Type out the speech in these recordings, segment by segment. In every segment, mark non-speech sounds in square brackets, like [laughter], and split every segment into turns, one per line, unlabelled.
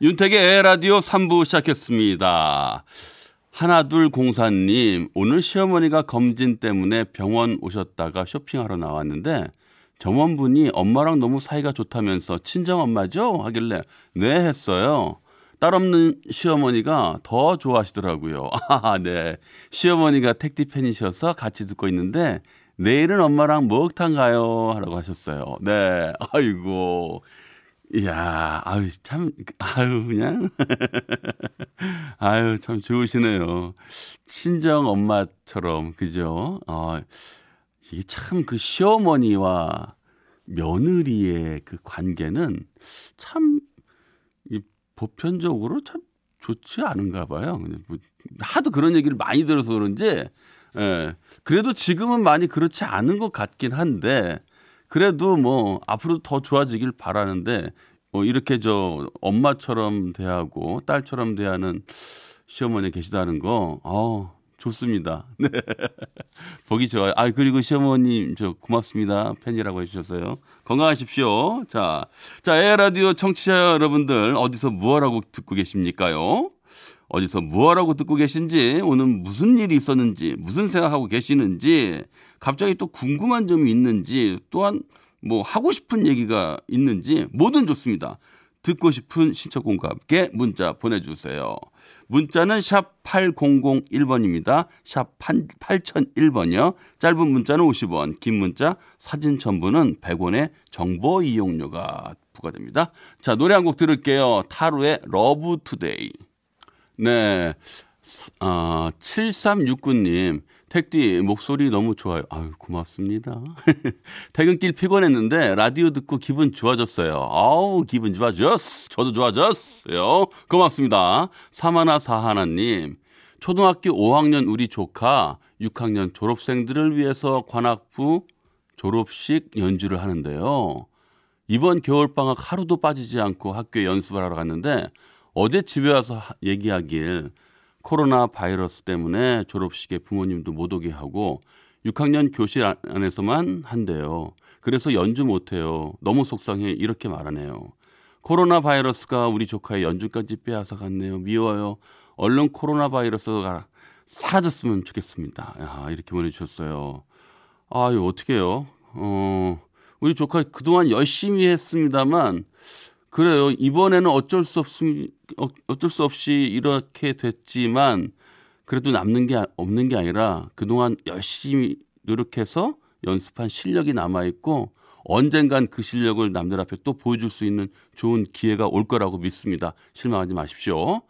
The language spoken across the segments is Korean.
윤택의 에라디오
3부 시작했습니다. 하나둘 공사님, 오늘 시어머니가 검진 때문에 병원 오셨다가 쇼핑하러 나왔는데 점원분이 엄마랑 너무 사이가 좋다면서 친정 엄마죠? 하길래 네 했어요. 딸 없는 시어머니가 더 좋아하시더라고요. [laughs] 아, 네. 시어머니가 택디 팬이셔서 같이 듣고 있는데 내일은 엄마랑 목욕탕 가요 하라고 하셨어요. 네. 아이고. 이야, 아유, 참, 아유, 그냥. [laughs] 아유, 참 좋으시네요. 친정 엄마처럼, 그죠? 어, 이게 참 그 시어머니와 며느리의 그 관계는 참, 이 보편적으로 참 좋지 않은가 봐요. 뭐 하도 그런 얘기를 많이 들어서 그런지, 예. 그래도 지금은 많이 그렇지 않은 것 같긴 한데, 그래도 뭐 앞으로 더 좋아지길 바라는데 뭐 이렇게 저 엄마처럼 대하고 딸처럼 대하는 시어머니 계시다는 거, 어 좋습니다. [laughs] 네. 보기 좋아요. 아, 그리고 시어머님, 저 고맙습니다. 팬이라고 해주셔서요. 건강하십시오. 자, 자, 에라디오 청취자 여러분들, 어디서 무엇하고 듣고 계십니까요? 어디서 무엇하고 듣고 계신지, 오늘 무슨 일이 있었는지, 무슨 생각하고 계시는지, 갑자기 또 궁금한 점이 있는지, 또한 뭐 하고 싶은 얘기가 있는지, 뭐든 좋습니다. 듣고 싶은 신청곡과 함께 문자 보내주세요. 문자는 샵 8001번입니다. 샵 8001번이요. 짧은 문자는 50원, 긴 문자, 사진 첨부는 100원의 정보 이용료가 부과됩니다. 자, 노래 한 곡 들을게요. 타루의 Love Today. 네. 아, 7369님. 택디 목소리 너무 좋아요. 아유 고맙습니다. [laughs] 퇴근길 피곤했는데 라디오 듣고 기분 좋아졌어요. 아우 기분 좋아졌어. 저도 좋아졌어요. 고맙습니다. 사마나 사하나님. 초등학교 5학년 우리 조카 6학년 졸업생들을 위해서 관악부 졸업식 연주를 하는데요. 이번 겨울방학 하루도 빠지지 않고 학교에 연습을 하러 갔는데 어제 집에 와서 얘기하길 코로나 바이러스 때문에 졸업식에 부모님도 못 오게 하고 6학년 교실 안에서만 한대요. 그래서 연주 못해요. 너무 속상해. 이렇게 말하네요. 코로나 바이러스가 우리 조카의 연주까지 빼앗아 갔네요. 미워요. 얼른 코로나 바이러스가 사라졌으면 좋겠습니다. 야, 이렇게 보내주셨어요. 아유, 어떡해요. 어, 우리 조카 그동안 열심히 했습니다만, 그래요. 이번에는 어쩔 수 없이 어, 어쩔 수 없이 이렇게 됐지만 그래도 남는 게 없는 게 아니라 그동안 열심히 노력해서 연습한 실력이 남아 있고 언젠간 그 실력을 남들 앞에 또 보여줄 수 있는 좋은 기회가 올 거라고 믿습니다. 실망하지 마십시오.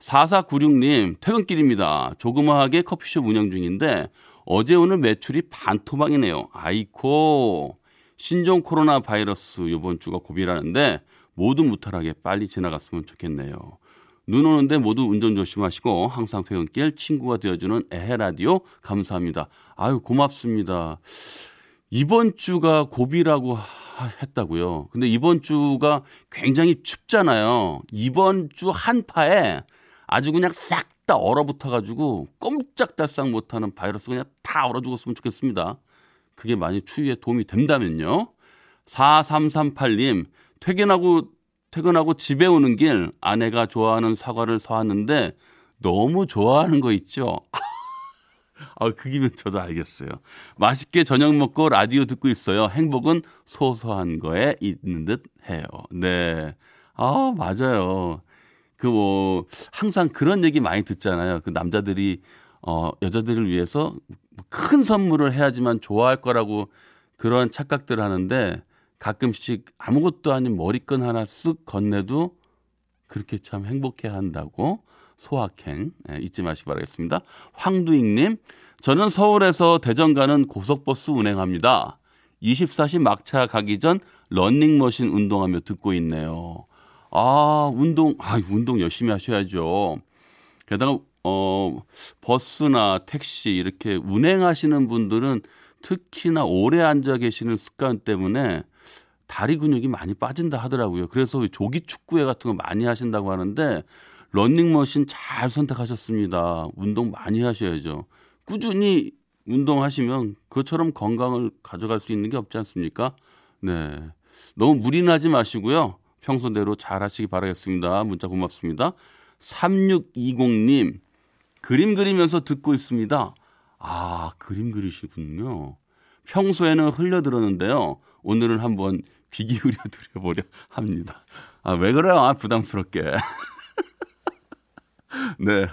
4496님, 퇴근길입니다. 조그마하게 커피숍 운영 중인데 어제 오늘 매출이 반토막이네요. 아이코. 신종 코로나 바이러스 이번 주가 고비라는데 모두 무탈하게 빨리 지나갔으면 좋겠네요. 눈 오는데 모두 운전 조심하시고 항상 퇴근길 친구가 되어주는 에헤라디오 감사합니다. 아유 고맙습니다. 이번 주가 고비라고 했다고요. 근데 이번 주가 굉장히 춥잖아요. 이번 주 한파에 아주 그냥 싹 다 얼어붙어 가지고 꼼짝달싹 못하는 바이러스 그냥 다 얼어 죽었으면 좋겠습니다. 그게 많이 추위에 도움이 된다면요. 4338님 퇴근하고 퇴근하고 집에 오는 길 아내가 좋아하는 사과를 사왔는데 너무 좋아하는 거 있죠. [laughs] 아, 그 기분 저도 알겠어요. 맛있게 저녁 먹고 라디오 듣고 있어요. 행복은 소소한 거에 있는 듯 해요. 네. 아, 맞아요. 그 뭐, 항상 그런 얘기 많이 듣잖아요. 그 남자들이, 어, 여자들을 위해서 큰 선물을 해야지만 좋아할 거라고 그런 착각들을 하는데 가끔씩 아무것도 아닌 머리끈 하나 쓱 건네도 그렇게 참 행복해 한다고 소확행 예, 잊지 마시기 바라겠습니다. 황두익님, 저는 서울에서 대전 가는 고속버스 운행합니다. 24시 막차 가기 전 런닝머신 운동하며 듣고 있네요. 아, 운동, 아, 운동 열심히 하셔야죠. 게다가, 어, 버스나 택시 이렇게 운행하시는 분들은 특히나 오래 앉아 계시는 습관 때문에 다리 근육이 많이 빠진다 하더라고요. 그래서 조기 축구회 같은 거 많이 하신다고 하는데 런닝머신 잘 선택하셨습니다. 운동 많이 하셔야죠. 꾸준히 운동하시면 그처럼 건강을 가져갈 수 있는 게 없지 않습니까? 네. 너무 무리나지 마시고요. 평소대로 잘 하시기 바라겠습니다. 문자 고맙습니다. 3620님, 그림 그리면서 듣고 있습니다. 아, 그림 그리시군요. 평소에는 흘려들었는데요. 오늘은 한번 귀 기울여 [laughs] 드려보려 합니다. 아, 왜 그래요? 아, 부담스럽게. [laughs] 네,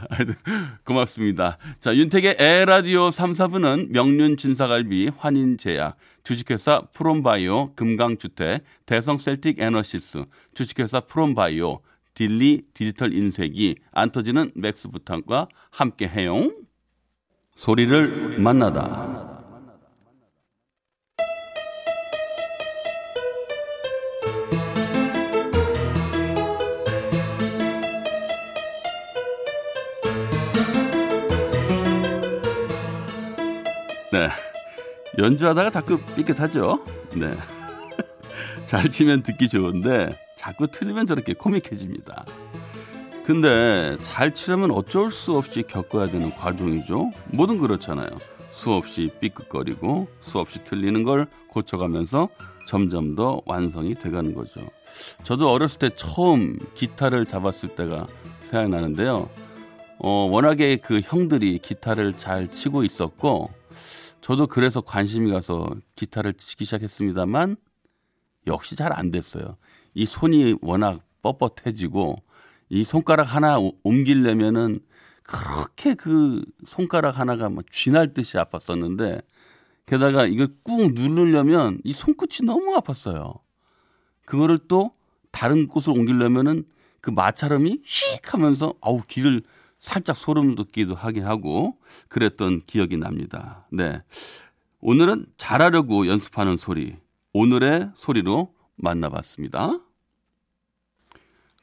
고맙습니다. 자, 윤택의 에라디오 3, 4부는 명륜 진사갈비, 환인제약, 주식회사 프롬바이오, 금강주택, 대성셀틱 에너시스, 주식회사 프롬바이오, 딜리 디지털 인쇄기, 안 터지는 맥스부탄과 함께 해용. 소리를 만나다. 연주하다가 자꾸 삐끗하죠? 네. [laughs] 잘 치면 듣기 좋은데 자꾸 틀리면 저렇게 코믹해집니다. 근데 잘 치려면 어쩔 수 없이 겪어야 되는 과정이죠. 뭐든 그렇잖아요. 수없이 삐끗거리고 수없이 틀리는 걸 고쳐가면서 점점 더 완성이 돼가는 거죠. 저도 어렸을 때 처음 기타를 잡았을 때가 생각나는데요. 어, 워낙에 그 형들이 기타를 잘 치고 있었고 저도 그래서 관심이 가서 기타를 치기 시작했습니다만 역시 잘 안 됐어요. 이 손이 워낙 뻣뻣해지고 이 손가락 하나 옮기려면은 그렇게 그 손가락 하나가 막 쥐날 듯이 아팠었는데 게다가 이걸 꾹 누르려면 이 손끝이 너무 아팠어요. 그거를 또 다른 곳을 옮기려면은 그 마찰음이 휙 하면서 아우 귀를 살짝 소름 돋기도 하긴 하고 그랬던 기억이 납니다. 네. 오늘은 잘하려고 연습하는 소리, 오늘의 소리로 만나봤습니다.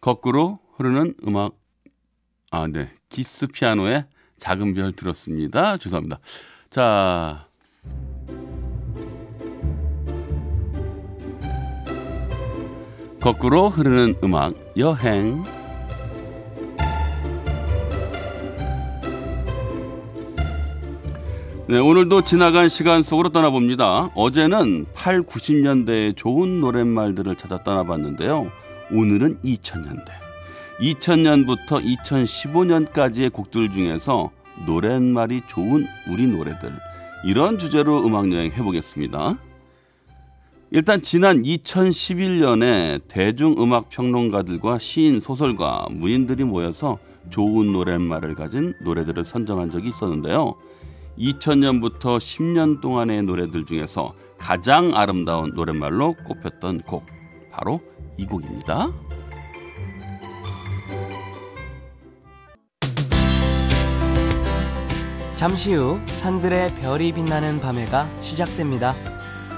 거꾸로 흐르는 음악, 아, 네. 기스 피아노의 작은 별 들었습니다. 죄송합니다. 자. 거꾸로 흐르는 음악, 여행. 네, 오늘도 지나간 시간 속으로 떠나봅니다. 어제는 8, 90년대의 좋은 노랫말들을 찾아 떠나봤는데요. 오늘은 2000년대. 2000년부터 2015년까지의 곡들 중에서 노랫말이 좋은 우리 노래들. 이런 주제로 음악 여행 해보겠습니다. 일단 지난 2011년에 대중음악 평론가들과 시인, 소설가, 무인들이 모여서 좋은 노랫말을 가진 노래들을 선정한 적이 있었는데요. 2000년부터 10년 동안의 노래들 중에서 가장 아름다운 노랫말로 꼽혔던 곡 바로 이 곡입니다.
잠시 후 산들의 별이 빛나는 밤에가 시작됩니다.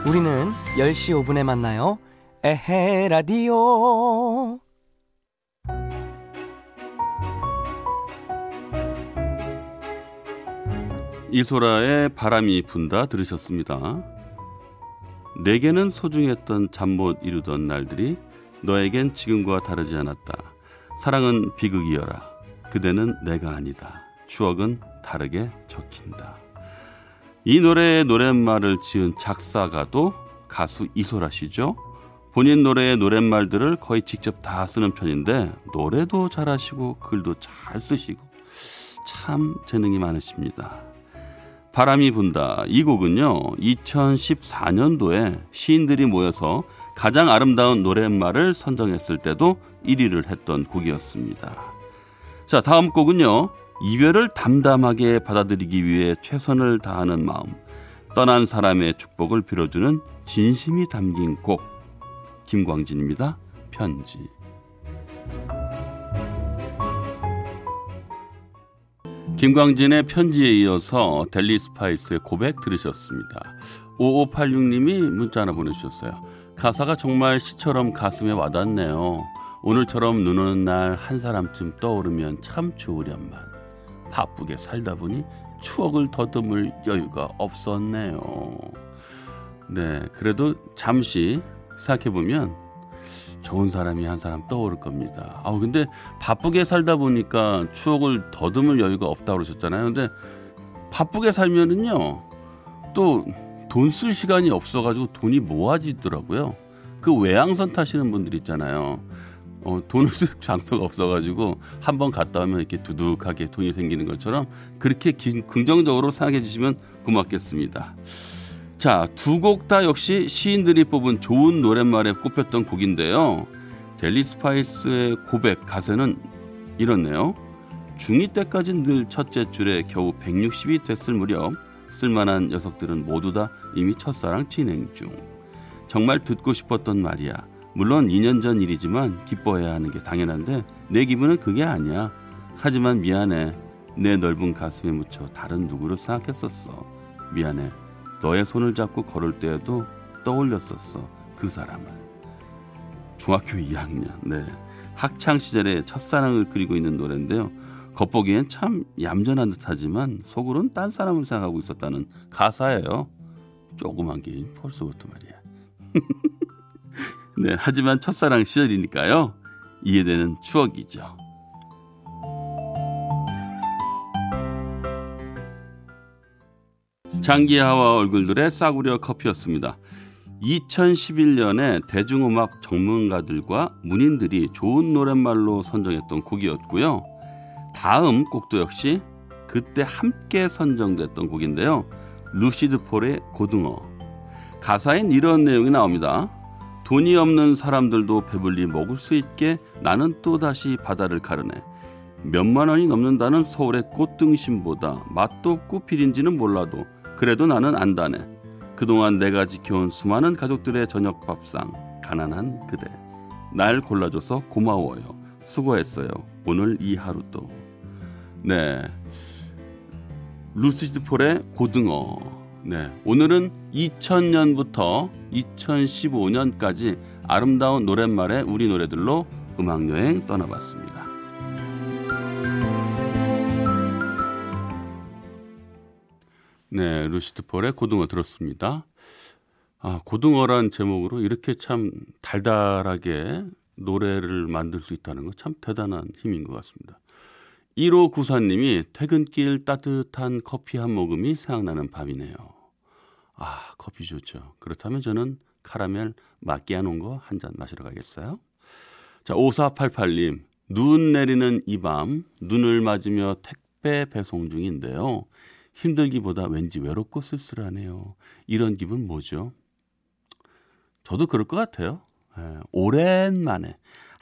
우리는 10시 5분에 만나요. 에헤 라디오.
이소라의 바람이 분다 들으셨습니다. 내게는 소중했던 잠 못 이루던 날들이 너에겐 지금과 다르지 않았다. 사랑은 비극이여라. 그대는 내가 아니다. 추억은 다르게 적힌다. 이 노래의 노랫말을 지은 작사가도 가수 이소라 씨죠. 본인 노래의 노랫말들을 거의 직접 다 쓰는 편인데 노래도 잘하시고 글도 잘 쓰시고 참 재능이 많으십니다. 바람이 분다. 이 곡은요, 2014년도에 시인들이 모여서 가장 아름다운 노랫말을 선정했을 때도 1위를 했던 곡이었습니다. 자, 다음 곡은요, 이별을 담담하게 받아들이기 위해 최선을 다하는 마음, 떠난 사람의 축복을 빌어주는 진심이 담긴 곡, 김광진입니다. 편지. 김광진의 편지에 이어서 델리 스파이스의 고백 들으셨습니다. 5586님이 문자 하나 보내주셨어요. 가사가 정말 시처럼 가슴에 와닿네요. 오늘처럼 눈 오는 날 한 사람쯤 떠오르면 참 좋으련만. 바쁘게 살다 보니 추억을 더듬을 여유가 없었네요. 네, 그래도 잠시 생각해보면 좋은 사람이 한 사람 떠오를 겁니다. 아, 근데 바쁘게 살다 보니까 추억을 더듬을 여유가 없다고 그러셨잖아요. 근데 바쁘게 살면은요, 또 돈 쓸 시간이 없어가지고 돈이 모아지더라고요. 그 외항선 타시는 분들 있잖아요. 어, 돈을 쓸 장소가 없어가지고 한 번 갔다 오면 이렇게 두둑하게 돈이 생기는 것처럼 그렇게 기, 긍정적으로 생각해 주시면 고맙겠습니다. 자, 두 곡 다 역시 시인들이 뽑은 좋은 노랫말에 꼽혔던 곡인데요. 델리 스파이스의 고백 가사는 이렇네요. 중2 때까지 늘 첫째 줄에 겨우 160이 됐을 무렵 쓸만한 녀석들은 모두 다 이미 첫사랑 진행 중. 정말 듣고 싶었던 말이야. 물론 2년 전 일이지만 기뻐해야 하는 게 당연한데 내 기분은 그게 아니야. 하지만 미안해. 내 넓은 가슴에 묻혀 다른 누구를 생각했었어. 미안해. 너의 손을 잡고 걸을 때에도 떠올렸었어. 그 사람을. 중학교 2학년. 네. 학창 시절에 첫사랑을 그리고 있는 노래인데요. 겉보기엔 참 얌전한 듯하지만 속으론 딴 사람을 생각하고 있었다는 가사예요. 조그만 게 벌써부터 말이야. [laughs] 네, 하지만 첫사랑 시절이니까요. 이해되는 추억이죠. 장기하와 얼굴들의 싸구려 커피였습니다. 2011년에 대중음악 전문가들과 문인들이 좋은 노랫말로 선정했던 곡이었고요. 다음 곡도 역시 그때 함께 선정됐던 곡인데요. 루시드 폴의 고등어. 가사엔 이런 내용이 나옵니다. 돈이 없는 사람들도 배불리 먹을 수 있게 나는 또다시 바다를 가르네. 몇만 원이 넘는다는 서울의 꽃등심보다 맛도 비린지는 몰라도 그래도 나는 안다네. 그동안 내가 지켜온 수많은 가족들의 저녁 밥상 가난한 그대. 날 골라줘서 고마워요. 수고했어요. 오늘 이 하루도. 네. 루시드 폴의 고등어. 네. 오늘은 2000년부터 2015년까지 아름다운 노랫말의 우리 노래들로 음악여행 떠나봤습니다. 네. 루시드 폴의 고등어 들었습니다. 아, 고등어란 제목으로 이렇게 참 달달하게 노래를 만들 수 있다는 거참 대단한 힘인 것 같습니다. 1호 구사님이 퇴근길 따뜻한 커피 한 모금이 생각나는 밤이네요. 아, 커피 좋죠. 그렇다면 저는 카라멜 마끼아노 거한 잔 마시러 가겠어요? 자, 5488님. 눈 내리는 이 밤 눈을 맞으며 택배 배송 중인데요. 힘들기보다 왠지 외롭고 쓸쓸하네요. 이런 기분 뭐죠? 저도 그럴 것 같아요. 예, 오랜만에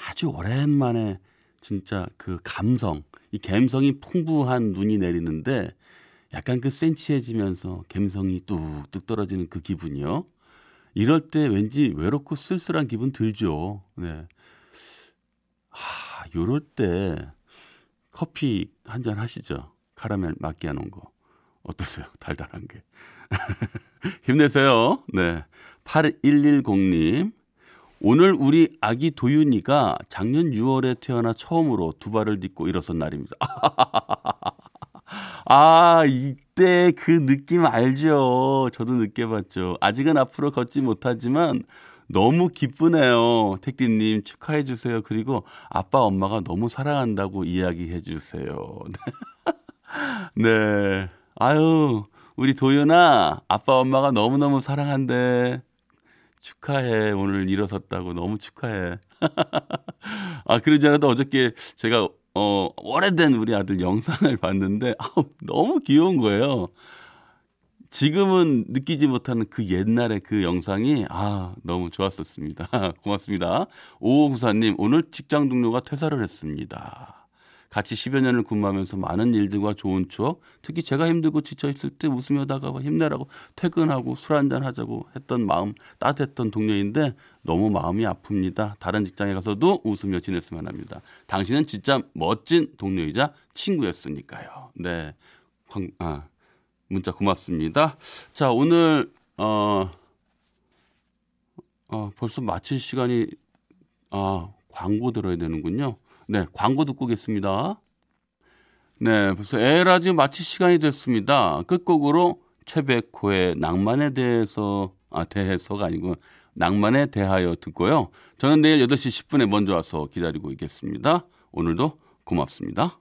아주 오랜만에 진짜 그 감성, 이 감성이 풍부한 눈이 내리는데 약간 그 센치해지면서 감성이 뚝뚝 떨어지는 그 기분이요. 이럴 때 왠지 외롭고 쓸쓸한 기분 들죠. 네. 하, 요럴 때 커피 한 잔 하시죠. 카라멜 마끼아놓은 거. 어떠세요? [laughs] 달달한 게. [laughs] 힘내세요. 네. 8110님. 오늘 우리 아기 도윤이가 작년 6월에 태어나 처음으로 두 발을 딛고 일어선 날입니다. [laughs] 아, 이때 그 느낌 알죠? 저도 느껴봤죠. 아직은 앞으로 걷지 못하지만 너무 기쁘네요. 택디님 축하해 주세요. 그리고 아빠 엄마가 너무 사랑한다고 이야기해 주세요. 네. 아유, 우리 도윤아, 아빠 엄마가 너무너무 사랑한대. 축하해. 오늘 일어섰다고 너무 축하해. [laughs] 아, 그러지 않아도 어저께 제가 어, 오래된 우리 아들 영상을 봤는데 [laughs] 아우, 너무 귀여운 거예요. 지금은 느끼지 못하는 그 옛날의 그 영상이 아, 너무 좋았었습니다. [laughs] 고맙습니다. 오호구사님, 오늘 직장 동료가 퇴사를 했습니다. 같이 10여 년을 근무하면서 많은 일들과 좋은 추억, 특히 제가 힘들고 지쳐 있을 때 웃으며 다가와 힘내라고 퇴근하고 술 한잔 하자고 했던 마음 따뜻했던 동료인데 너무 마음이 아픕니다. 다른 직장에 가서도 웃으며 지냈으면 합니다. 당신은 진짜 멋진 동료이자 친구였으니까요. 네. 광, 아, 문자 고맙습니다. 자, 오늘 어, 어 벌써 마칠 시간이 아, 광고 들어야 되는군요. 네, 광고 듣고 오겠습니다. 네, 벌써 에라디오 마칠 시간이 됐습니다. 끝곡으로 최백호의 낭만에 대해서 아 대해서가 아니고 낭만에 대하여 듣고요. 저는 내일 8시 10분에 먼저 와서 기다리고 있겠습니다. 오늘도 고맙습니다.